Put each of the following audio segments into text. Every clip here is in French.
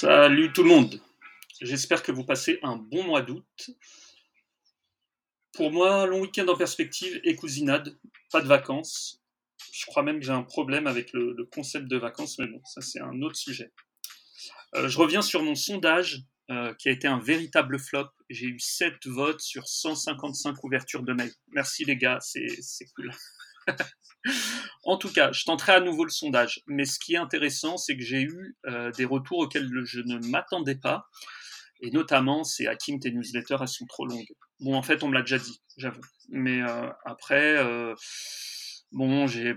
Salut tout le monde. J'espère que vous passez un bon mois d'août. Pour moi, long week-end en perspective et cousinade, pas de vacances. Je crois même que j'ai un problème avec le, concept de vacances, mais bon, ça c'est un autre sujet. Euh, je reviens sur mon sondage euh, qui a été un véritable flop. J'ai eu 7 votes sur 155 ouvertures de mail. Merci les gars, c'est cool. En tout cas, je tenterai à nouveau le sondage. Mais ce qui est intéressant, c'est que j'ai eu euh, des retours auxquels je ne m'attendais pas. Et notamment, c'est Hakim, tes newsletters, elles sont trop longues. Bon, en fait, on me l'a déjà dit, j'avoue. Mais euh, après, euh, bon, j'ai.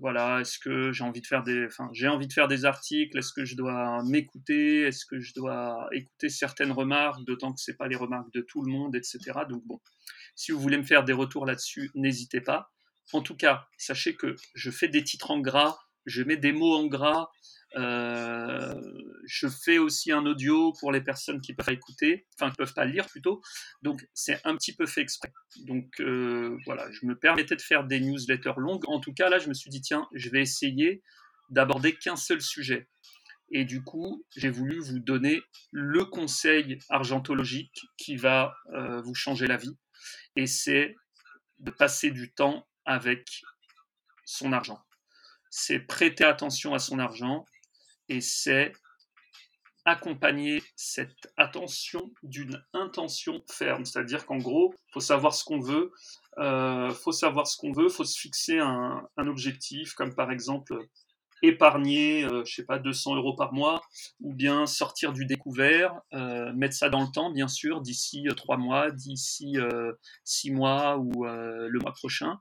Voilà, est-ce que j'ai envie de faire des, enfin, j'ai envie de faire des articles? Est-ce que je dois m'écouter? Est-ce que je dois écouter certaines remarques, d'autant que c'est pas les remarques de tout le monde, etc. Donc bon, si vous voulez me faire des retours là-dessus, n'hésitez pas. En tout cas, sachez que je fais des titres en gras, je mets des mots en gras, euh, je fais aussi un audio pour les personnes qui peuvent pas écouter, enfin qui peuvent pas lire plutôt. Donc c'est un petit peu fait exprès. Donc euh, voilà, je me permettais de faire des newsletters longues. En tout cas, là, je me suis dit tiens, je vais essayer d'aborder qu'un seul sujet. Et du coup, j'ai voulu vous donner le conseil argentologique qui va euh, vous changer la vie. Et c'est de passer du temps avec son argent. C'est prêter attention à son argent et c'est accompagner cette attention d'une intention ferme. C'est-à-dire qu'en gros, faut savoir ce qu'on veut, euh, faut savoir ce qu'on veut, faut se fixer un, objectif, comme par exemple épargner, euh, je sais pas, 200 euros par mois, ou bien sortir du découvert, euh, mettre ça dans le temps, bien sûr, d'ici euh, trois mois, d'ici six mois ou le mois prochain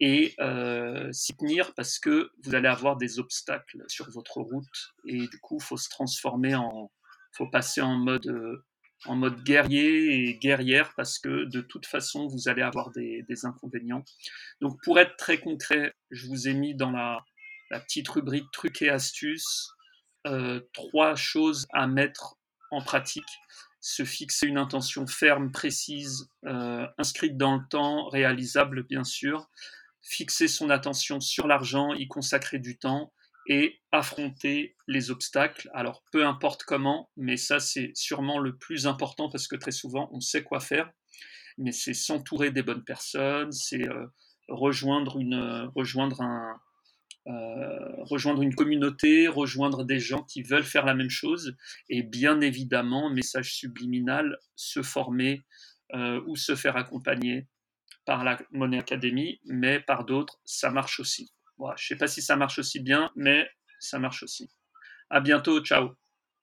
et euh, s'y tenir parce que vous allez avoir des obstacles sur votre route et du coup, il faut se transformer en, faut passer en mode, euh, en mode guerrier et guerrière parce que de toute façon, vous allez avoir des inconvénients. Donc, pour être très concret, je vous ai mis dans la, la petite rubrique trucs et astuces euh, trois choses à mettre en pratique. Se fixer une intention ferme, précise, euh, inscrite dans le temps, réalisable bien sûr, fixer son attention sur l'argent, y consacrer du temps et affronter les obstacles. Alors peu importe comment, mais ça c'est sûrement le plus important parce que très souvent on sait quoi faire, mais c'est s'entourer des bonnes personnes, c'est euh, rejoindre une rejoindre un euh, rejoindre une communauté, rejoindre des gens qui veulent faire la même chose, et bien évidemment, message subliminal, se former euh, ou se faire accompagner par la Monnaie Academy, mais par d'autres, ça marche aussi. Je ne sais pas si ça marche aussi bien, mais ça marche aussi. À bientôt, ciao